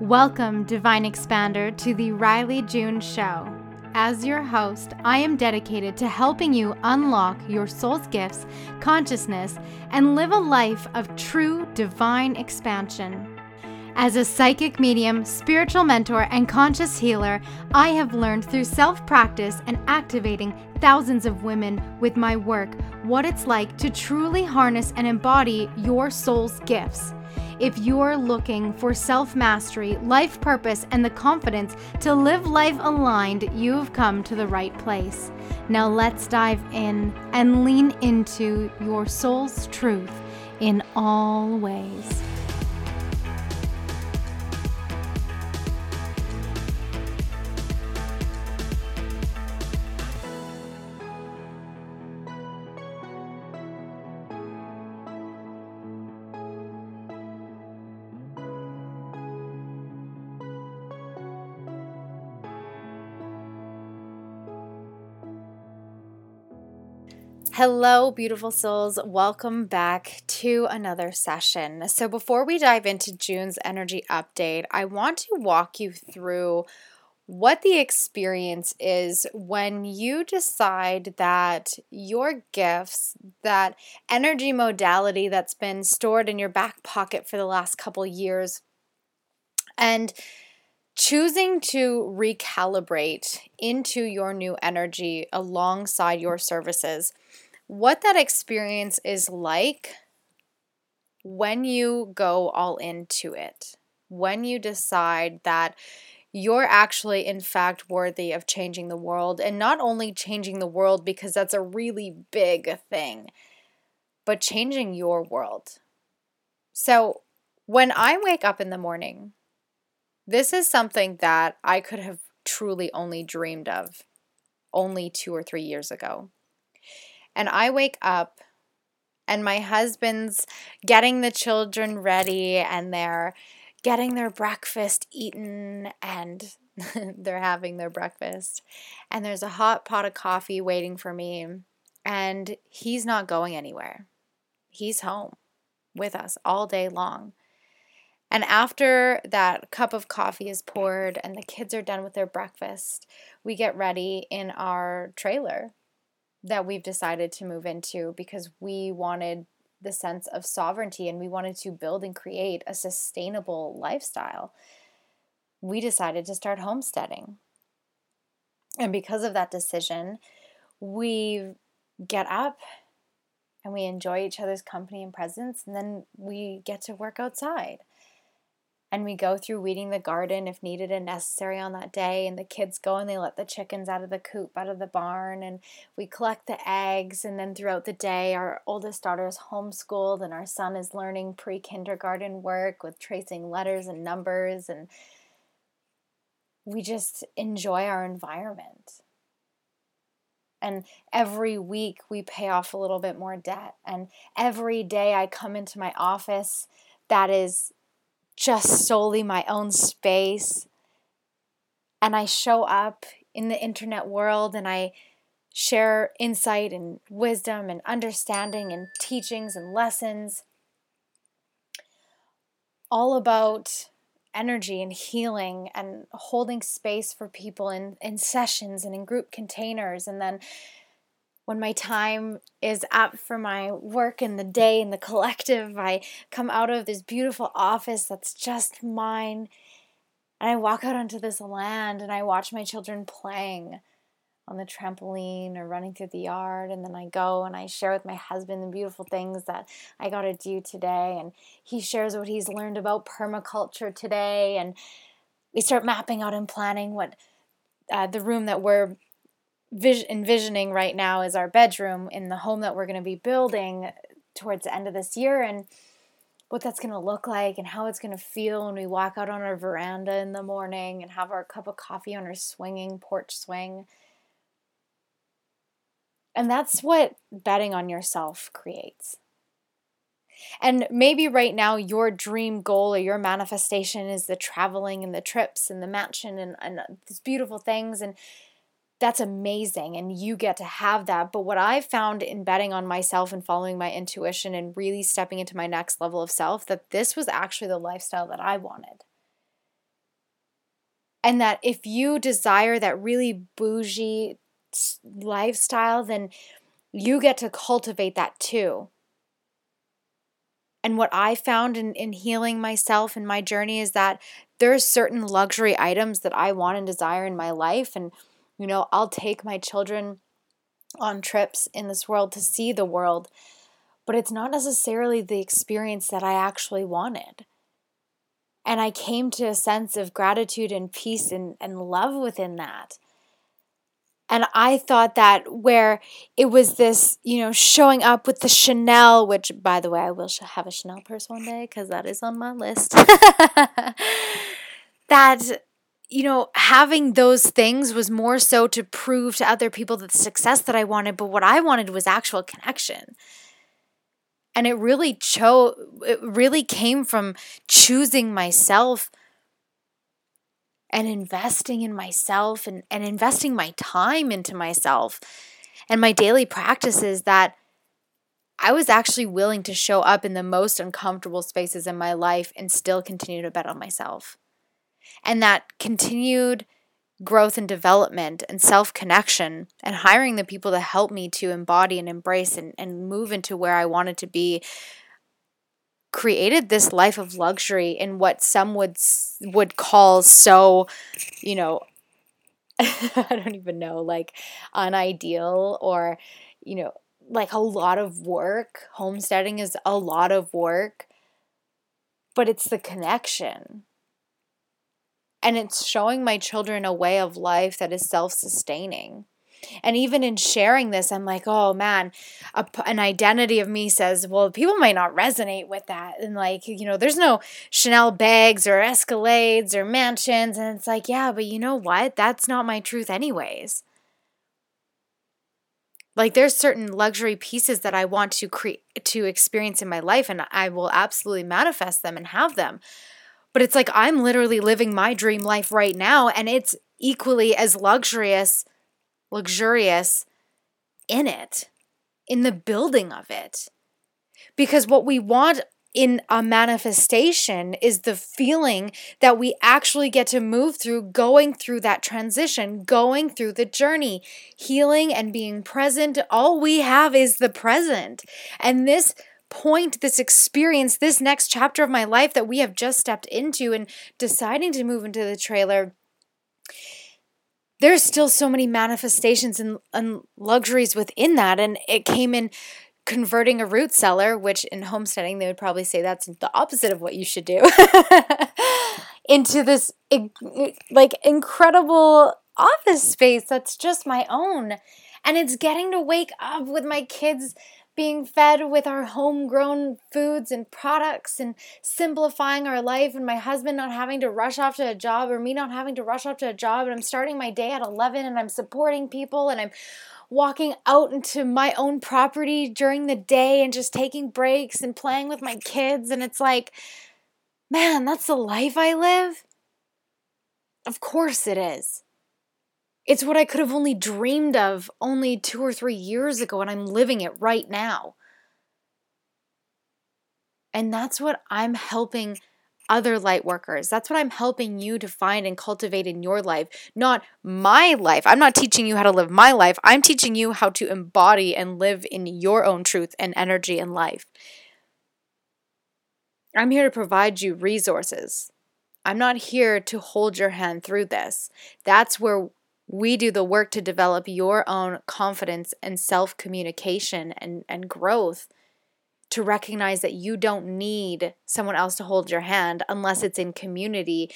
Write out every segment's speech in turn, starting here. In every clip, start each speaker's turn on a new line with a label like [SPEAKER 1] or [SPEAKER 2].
[SPEAKER 1] Welcome, Divine Expander, to the Rylee June Show. As your host, I am dedicated to helping you unlock your soul's gifts, consciousness, and live a life of true divine expansion. As a psychic medium, spiritual mentor, and conscious healer, I have learned through self practice and activating thousands of women with my work what it's like to truly harness and embody your soul's gifts. If you're looking for self mastery, life purpose, and the confidence to live life aligned, you've come to the right place. Now let's dive in and lean into your soul's truth in all ways. Hello, beautiful souls. Welcome back to another session. So, before we dive into June's energy update, I want to walk you through what the experience is when you decide that your gifts, that energy modality that's been stored in your back pocket for the last couple years, and choosing to recalibrate into your new energy alongside your services what that experience is like when you go all into it, when you decide that you're actually, in fact, worthy of changing the world, and not only changing the world because that's a really big thing, but changing your world. So, when I wake up in the morning, this is something that I could have truly only dreamed of only two or three years ago. And I wake up and my husband's getting the children ready and they're getting their breakfast eaten and they're having their breakfast. And there's a hot pot of coffee waiting for me. And he's not going anywhere. He's home with us all day long. And after that cup of coffee is poured and the kids are done with their breakfast, we get ready in our trailer that we've decided to move into because we wanted the sense of sovereignty and we wanted to build and create a sustainable lifestyle. We decided to start homesteading. And because of that decision, we get up and we enjoy each other's company and presence, and then we get to work outside and we go through weeding the garden if needed and necessary on that day and the kids go and they let the chickens out of the coop out of the barn and we collect the eggs and then throughout the day our oldest daughter is homeschooled and our son is learning pre-kindergarten work with tracing letters and numbers and we just enjoy our environment. And every week we pay off a little bit more debt and every day i come into my office that is just solely my own space. And I show up in the internet world and I share insight and wisdom and understanding and teachings and lessons all about energy and healing and holding space for people in, in sessions and in group containers and then when my time is up for my work in the day in the collective, I come out of this beautiful office that's just mine. And I walk out onto this land and I watch my children playing on the trampoline or running through the yard. And then I go and I share with my husband the beautiful things that I got to do today. And he shares what he's learned about permaculture today. And we start mapping out and planning what uh, the room that we're vis- envisioning right now is our bedroom in the home that we're going to be building towards the end of this year and what that's going to look like and how it's going to feel when we walk out on our veranda in the morning and have our cup of coffee on our swinging porch swing. And that's what betting on yourself creates. And maybe right now your dream goal or your manifestation is the traveling and the trips and the mansion and, and these beautiful things. And that's amazing and you get to have that. But what I've found in betting on myself and following my intuition and really stepping into my next level of self, that this was actually the lifestyle that I wanted. And that if you desire that really bougie lifestyle, then you get to cultivate that too. And what I found in, in healing myself in my journey is that there's certain luxury items that I want and desire in my life. And, you know, I'll take my children on trips in this world to see the world, but it's not necessarily the experience that I actually wanted. And I came to a sense of gratitude and peace and, and love within that. And I thought that where it was this, you know, showing up with the Chanel, which by the way, I will have a Chanel purse one day because that is on my list. that, you know, having those things was more so to prove to other people that the success that I wanted, but what I wanted was actual connection. And it really cho it really came from choosing myself and investing in myself and, and investing my time into myself and my daily practices that I was actually willing to show up in the most uncomfortable spaces in my life and still continue to bet on myself. And that continued growth and development and self connection and hiring the people to help me to embody and embrace and, and move into where I wanted to be created this life of luxury in what some would would call so, you know, I don't even know, like unideal or, you know, like a lot of work. Homesteading is a lot of work, but it's the connection. And it's showing my children a way of life that is self sustaining. And even in sharing this, I'm like, oh man, a, an identity of me says, well, people might not resonate with that. And like, you know, there's no Chanel bags or Escalades or mansions. And it's like, yeah, but you know what? That's not my truth, anyways. Like there's certain luxury pieces that I want to create to experience in my life and I will absolutely manifest them and have them. But it's like I'm literally living my dream life right now and it's equally as luxurious luxurious in it, in the building of it. Because what we want in a manifestation is the feeling that we actually get to move through going through that transition, going through the journey, healing and being present. All we have is the present. And this point, this experience, this next chapter of my life that we have just stepped into and deciding to move into the trailer there's still so many manifestations and, and luxuries within that. And it came in converting a root cellar, which in homesteading, they would probably say that's the opposite of what you should do, into this like incredible office space that's just my own. And it's getting to wake up with my kids being fed with our homegrown foods and products and simplifying our life and my husband not having to rush off to a job or me not having to rush off to a job. And I'm starting my day at 11 and I'm supporting people and I'm walking out into my own property during the day and just taking breaks and playing with my kids. And it's like man that's the life I live? Of course it is it's what I could have only dreamed of only two or three years ago, and I'm living it right now. And that's what I'm helping other light workers. That's what I'm helping you to find and cultivate in your life, not my life. I'm not teaching you how to live my life. I'm teaching you how to embody and live in your own truth and energy and life. I'm here to provide you resources. I'm not here to hold your hand through this. That's where we do the work to develop your own confidence and self communication and, and growth to recognize that you don't need someone else to hold your hand unless it's in community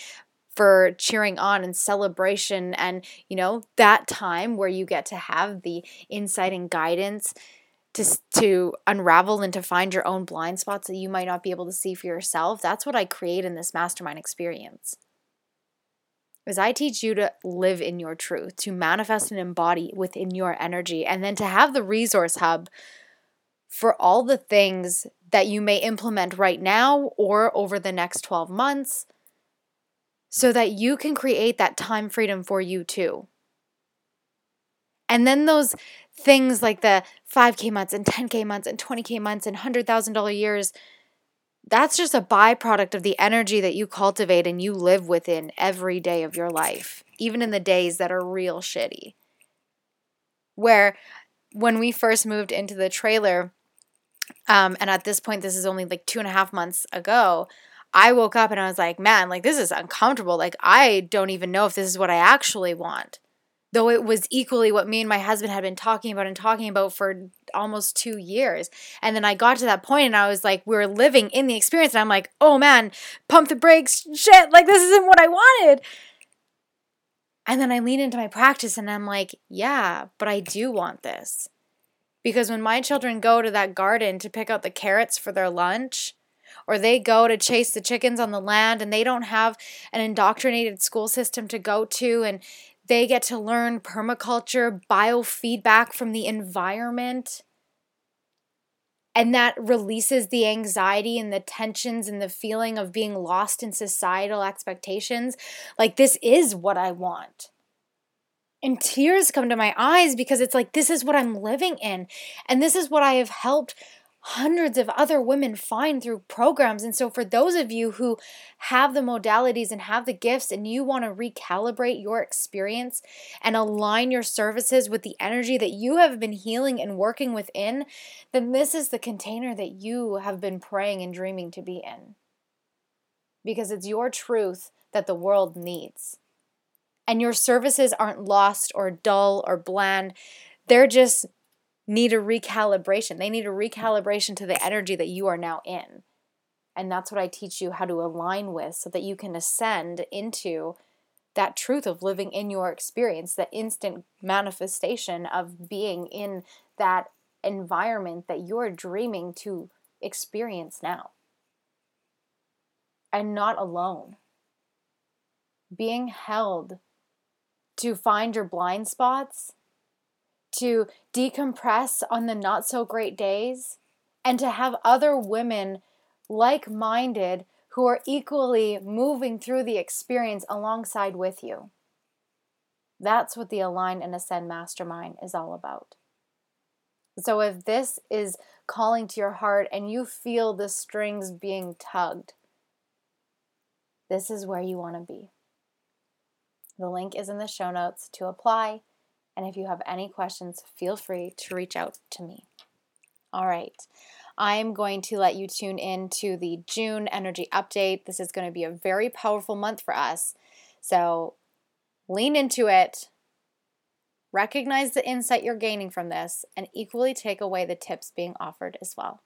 [SPEAKER 1] for cheering on and celebration and you know that time where you get to have the insight and guidance to to unravel and to find your own blind spots that you might not be able to see for yourself. That's what i create in this mastermind experience is I teach you to live in your truth, to manifest and embody within your energy, and then to have the resource hub for all the things that you may implement right now or over the next 12 months so that you can create that time freedom for you too. And then those things like the 5K months and 10K months and 20K months and $100,000 years that's just a byproduct of the energy that you cultivate and you live within every day of your life, even in the days that are real shitty. Where when we first moved into the trailer, um, and at this point, this is only like two and a half months ago, I woke up and I was like, man, like this is uncomfortable. Like, I don't even know if this is what I actually want though it was equally what me and my husband had been talking about and talking about for almost two years. And then I got to that point and I was like, we are living in the experience. And I'm like, oh man, pump the brakes, shit, like this isn't what I wanted. And then I lean into my practice and I'm like, yeah, but I do want this. Because when my children go to that garden to pick out the carrots for their lunch, or they go to chase the chickens on the land and they don't have an indoctrinated school system to go to and they get to learn permaculture, biofeedback from the environment. And that releases the anxiety and the tensions and the feeling of being lost in societal expectations. Like, this is what I want. And tears come to my eyes because it's like, this is what I'm living in. And this is what I have helped hundreds of other women find through programs. And so, for those of you who have the modalities and have the gifts, and you want to recalibrate your experience and align your services with the energy that you have been healing and working within, then this is the container that you have been praying and dreaming to be in. Because it's your truth that the world needs. And your services aren't lost or dull or bland. They're just need a recalibration. They need a recalibration to the energy that you are now in. And that's what I teach you how to align with so that you can ascend into that truth of living in your experience, the instant manifestation of being in that environment that you're dreaming to experience now. And not alone. Being held to find your blind spots to decompress on the not so great days, and to have other women like minded who are equally moving through the experience alongside with you. That's what the Align and Ascend Mastermind is all about. So, if this is calling to your heart and you feel the strings being tugged, this is where you want to be. The link is in the show notes to apply and if you have any questions, feel free to reach out to me. All right. I'm going to let you tune in to the June energy update. This is going to be a very powerful month for us. So lean into it, recognize the insight you're gaining from this, and equally take away the tips being offered as well.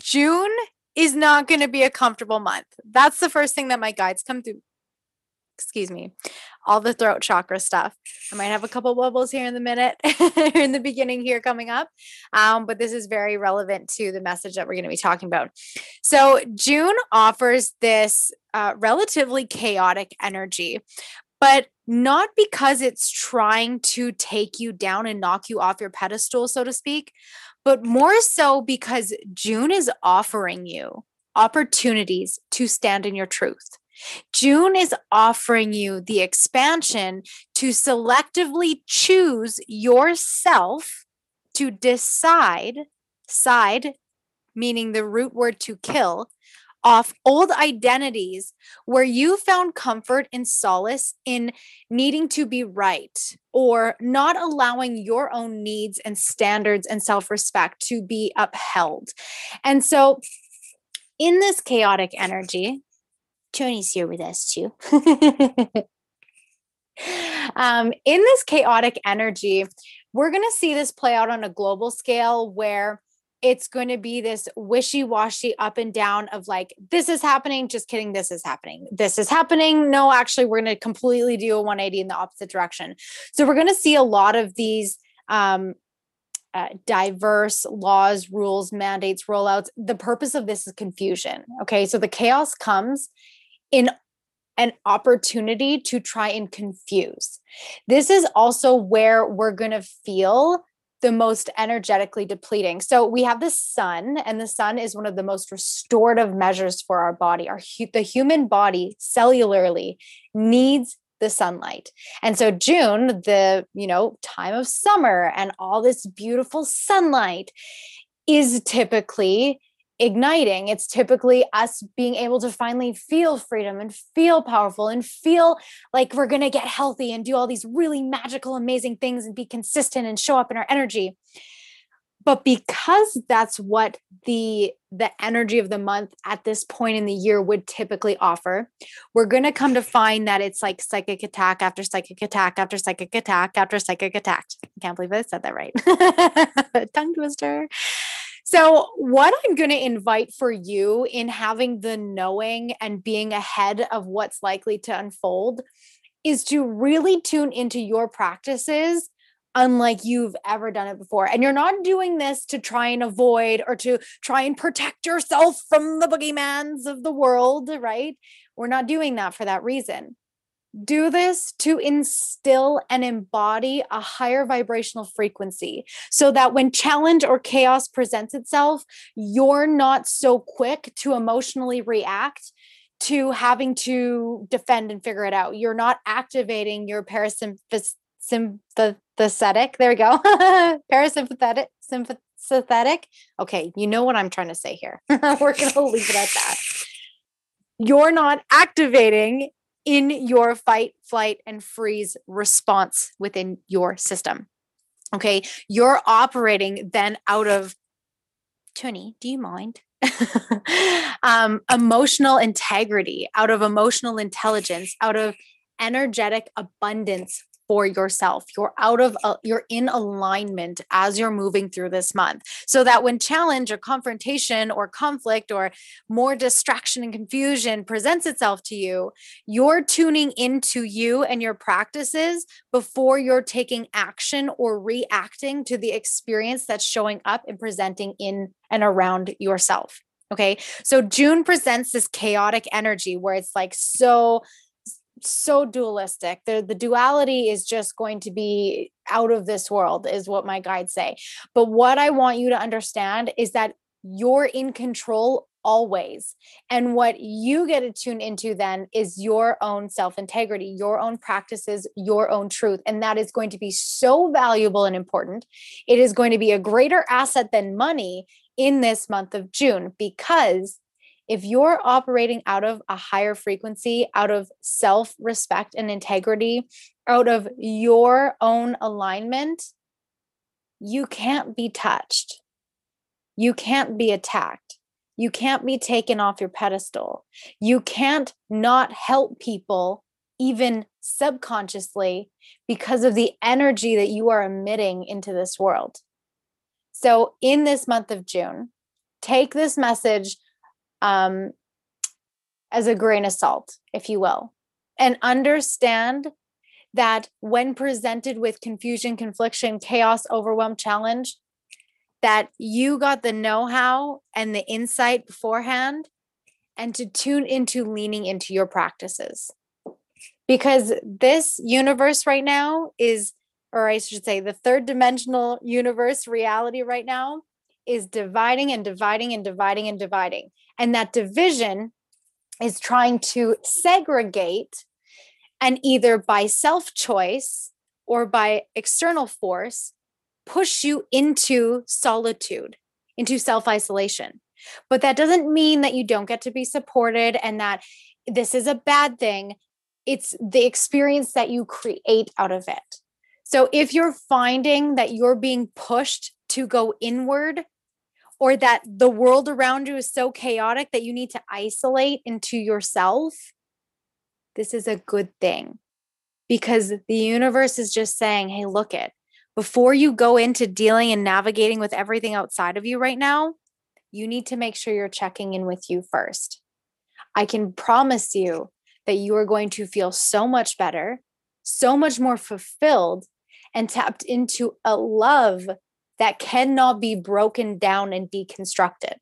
[SPEAKER 1] June is not going to be a comfortable month. That's the first thing that my guides come through excuse me, all the throat chakra stuff. I might have a couple bubbles here in the minute, in the beginning here coming up, um, but this is very relevant to the message that we're going to be talking about. So, June offers this uh, relatively chaotic energy, but not because it's trying to take you down and knock you off your pedestal, so to speak, but more so because June is offering you opportunities to stand in your truth June is offering you the expansion to selectively choose yourself to decide, side, meaning the root word to kill, off old identities where you found comfort and solace in needing to be right or not allowing your own needs and standards and self respect to be upheld. And so, in this chaotic energy, Tony's here with us too. um, in this chaotic energy, we're going to see this play out on a global scale where it's going to be this wishy washy up and down of like, this is happening, just kidding, this is happening, this is happening. No, actually, we're going to completely do a 180 in the opposite direction. So, we're going to see a lot of these um, uh, diverse laws, rules, mandates, rollouts. The purpose of this is confusion. Okay. So, the chaos comes in an opportunity to try and confuse. This is also where we're going to feel the most energetically depleting. So we have the sun and the sun is one of the most restorative measures for our body. Our the human body cellularly needs the sunlight. And so June, the, you know, time of summer and all this beautiful sunlight is typically igniting. It's typically us being able to finally feel freedom and feel powerful and feel like we're going to get healthy and do all these really magical, amazing things and be consistent and show up in our energy. But because that's what the the energy of the month at this point in the year would typically offer, we're going to come to find that it's like psychic attack after psychic attack after psychic attack after psychic attack. I can't believe I said that right. Tongue twister. So, what I'm going to invite for you in having the knowing and being ahead of what's likely to unfold is to really tune into your practices unlike you've ever done it before. And you're not doing this to try and avoid or to try and protect yourself from the boogeymans of the world, right? We're not doing that for that reason do this to instill and embody a higher vibrational frequency so that when challenge or chaos presents itself, you're not so quick to emotionally react to having to defend and figure it out. You're not activating your parasympathetic. There we go. parasympathetic. Sympathetic. Okay, you know what I'm trying to say here. We're going to leave it at that. You're not activating in your fight, flight, and freeze response within your system. Okay. You're operating then out of, Tony, do you mind? um, emotional integrity, out of emotional intelligence, out of energetic abundance for yourself. You're out of, uh, you're in alignment as you're moving through this month. So that when challenge or confrontation or conflict or more distraction and confusion presents itself to you, you're tuning into you and your practices before you're taking action or reacting to the experience that's showing up and presenting in and around yourself. Okay. So June presents this chaotic energy where it's like so so dualistic. The the duality is just going to be out of this world is what my guides say. But what I want you to understand is that you're in control always. And what you get to tune into then is your own self integrity, your own practices, your own truth. And that is going to be so valuable and important. It is going to be a greater asset than money in this month of June because if you're operating out of a higher frequency, out of self respect and integrity, out of your own alignment, you can't be touched. You can't be attacked. You can't be taken off your pedestal. You can't not help people, even subconsciously, because of the energy that you are emitting into this world. So, in this month of June, take this message um, as a grain of salt, if you will, and understand that when presented with confusion, confliction, chaos, overwhelm, challenge, that you got the know how and the insight beforehand, and to tune into leaning into your practices. Because this universe right now is, or I should say, the third dimensional universe reality right now is dividing and dividing and dividing and dividing. And that division is trying to segregate and either by self choice or by external force push you into solitude, into self isolation. But that doesn't mean that you don't get to be supported and that this is a bad thing. It's the experience that you create out of it. So if you're finding that you're being pushed to go inward or that the world around you is so chaotic that you need to isolate into yourself, this is a good thing because the universe is just saying, hey, look it, before you go into dealing and navigating with everything outside of you right now, you need to make sure you're checking in with you first. I can promise you that you are going to feel so much better, so much more fulfilled, and tapped into a love that cannot be broken down and deconstructed.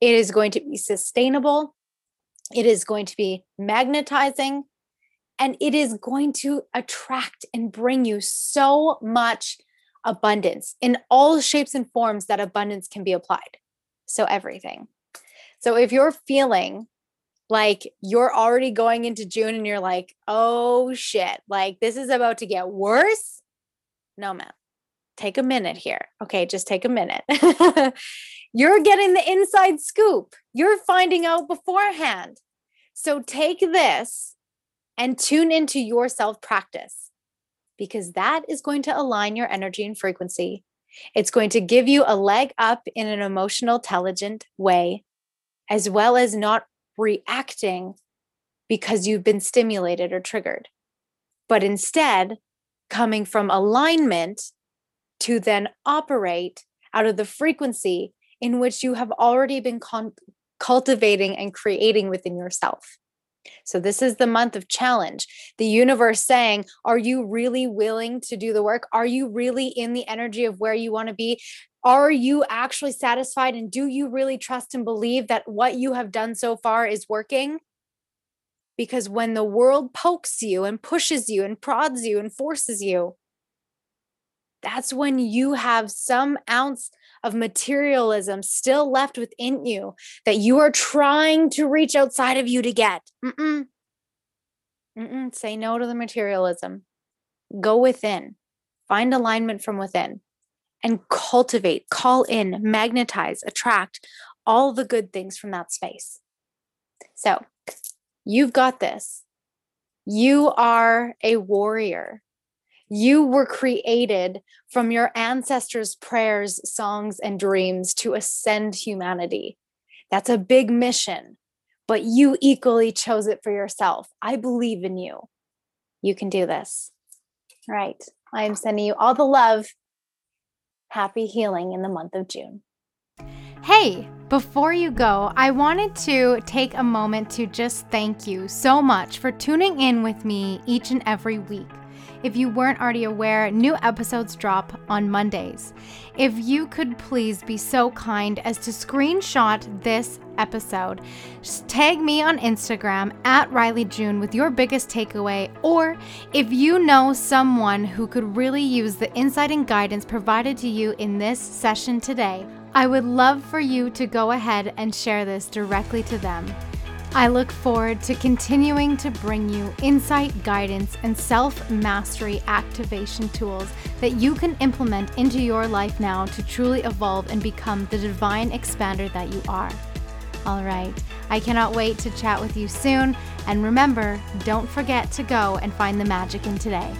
[SPEAKER 1] It is going to be sustainable, it is going to be magnetizing, and it is going to attract and bring you so much abundance in all shapes and forms that abundance can be applied. So, everything. So, if you're feeling like you're already going into June and you're like, oh shit, like this is about to get worse, no, man take a minute here. Okay, just take a minute. You're getting the inside scoop. You're finding out beforehand. So take this and tune into your self practice because that is going to align your energy and frequency. It's going to give you a leg up in an emotional, intelligent way, as well as not reacting because you've been stimulated or triggered, but instead coming from alignment to then operate out of the frequency in which you have already been con- cultivating and creating within yourself. So, this is the month of challenge. The universe saying, Are you really willing to do the work? Are you really in the energy of where you want to be? Are you actually satisfied? And do you really trust and believe that what you have done so far is working? Because when the world pokes you and pushes you and prods you and forces you, that's when you have some ounce of materialism still left within you that you are trying to reach outside of you to get. Mm-mm. Mm-mm. Say no to the materialism. Go within, find alignment from within, and cultivate, call in, magnetize, attract all the good things from that space. So, you've got this. You are a warrior. You were created from your ancestors' prayers, songs, and dreams to ascend humanity. That's a big mission, but you equally chose it for yourself. I believe in you. You can do this. All right. I am sending you all the love. Happy healing in the month of June. Hey, before you go, I wanted to take a moment to just thank you so much for tuning in with me each and every week. If you weren't already aware, new episodes drop on Mondays. If you could please be so kind as to screenshot this episode, tag me on Instagram at Rylee June with your biggest takeaway, or if you know someone who could really use the insight and guidance provided to you in this session today, I would love for you to go ahead and share this directly to them. I look forward to continuing to bring you insight, guidance, and self mastery activation tools that you can implement into your life now to truly evolve and become the divine expander that you are. All right, I cannot wait to chat with you soon. And remember, don't forget to go and find the magic in today.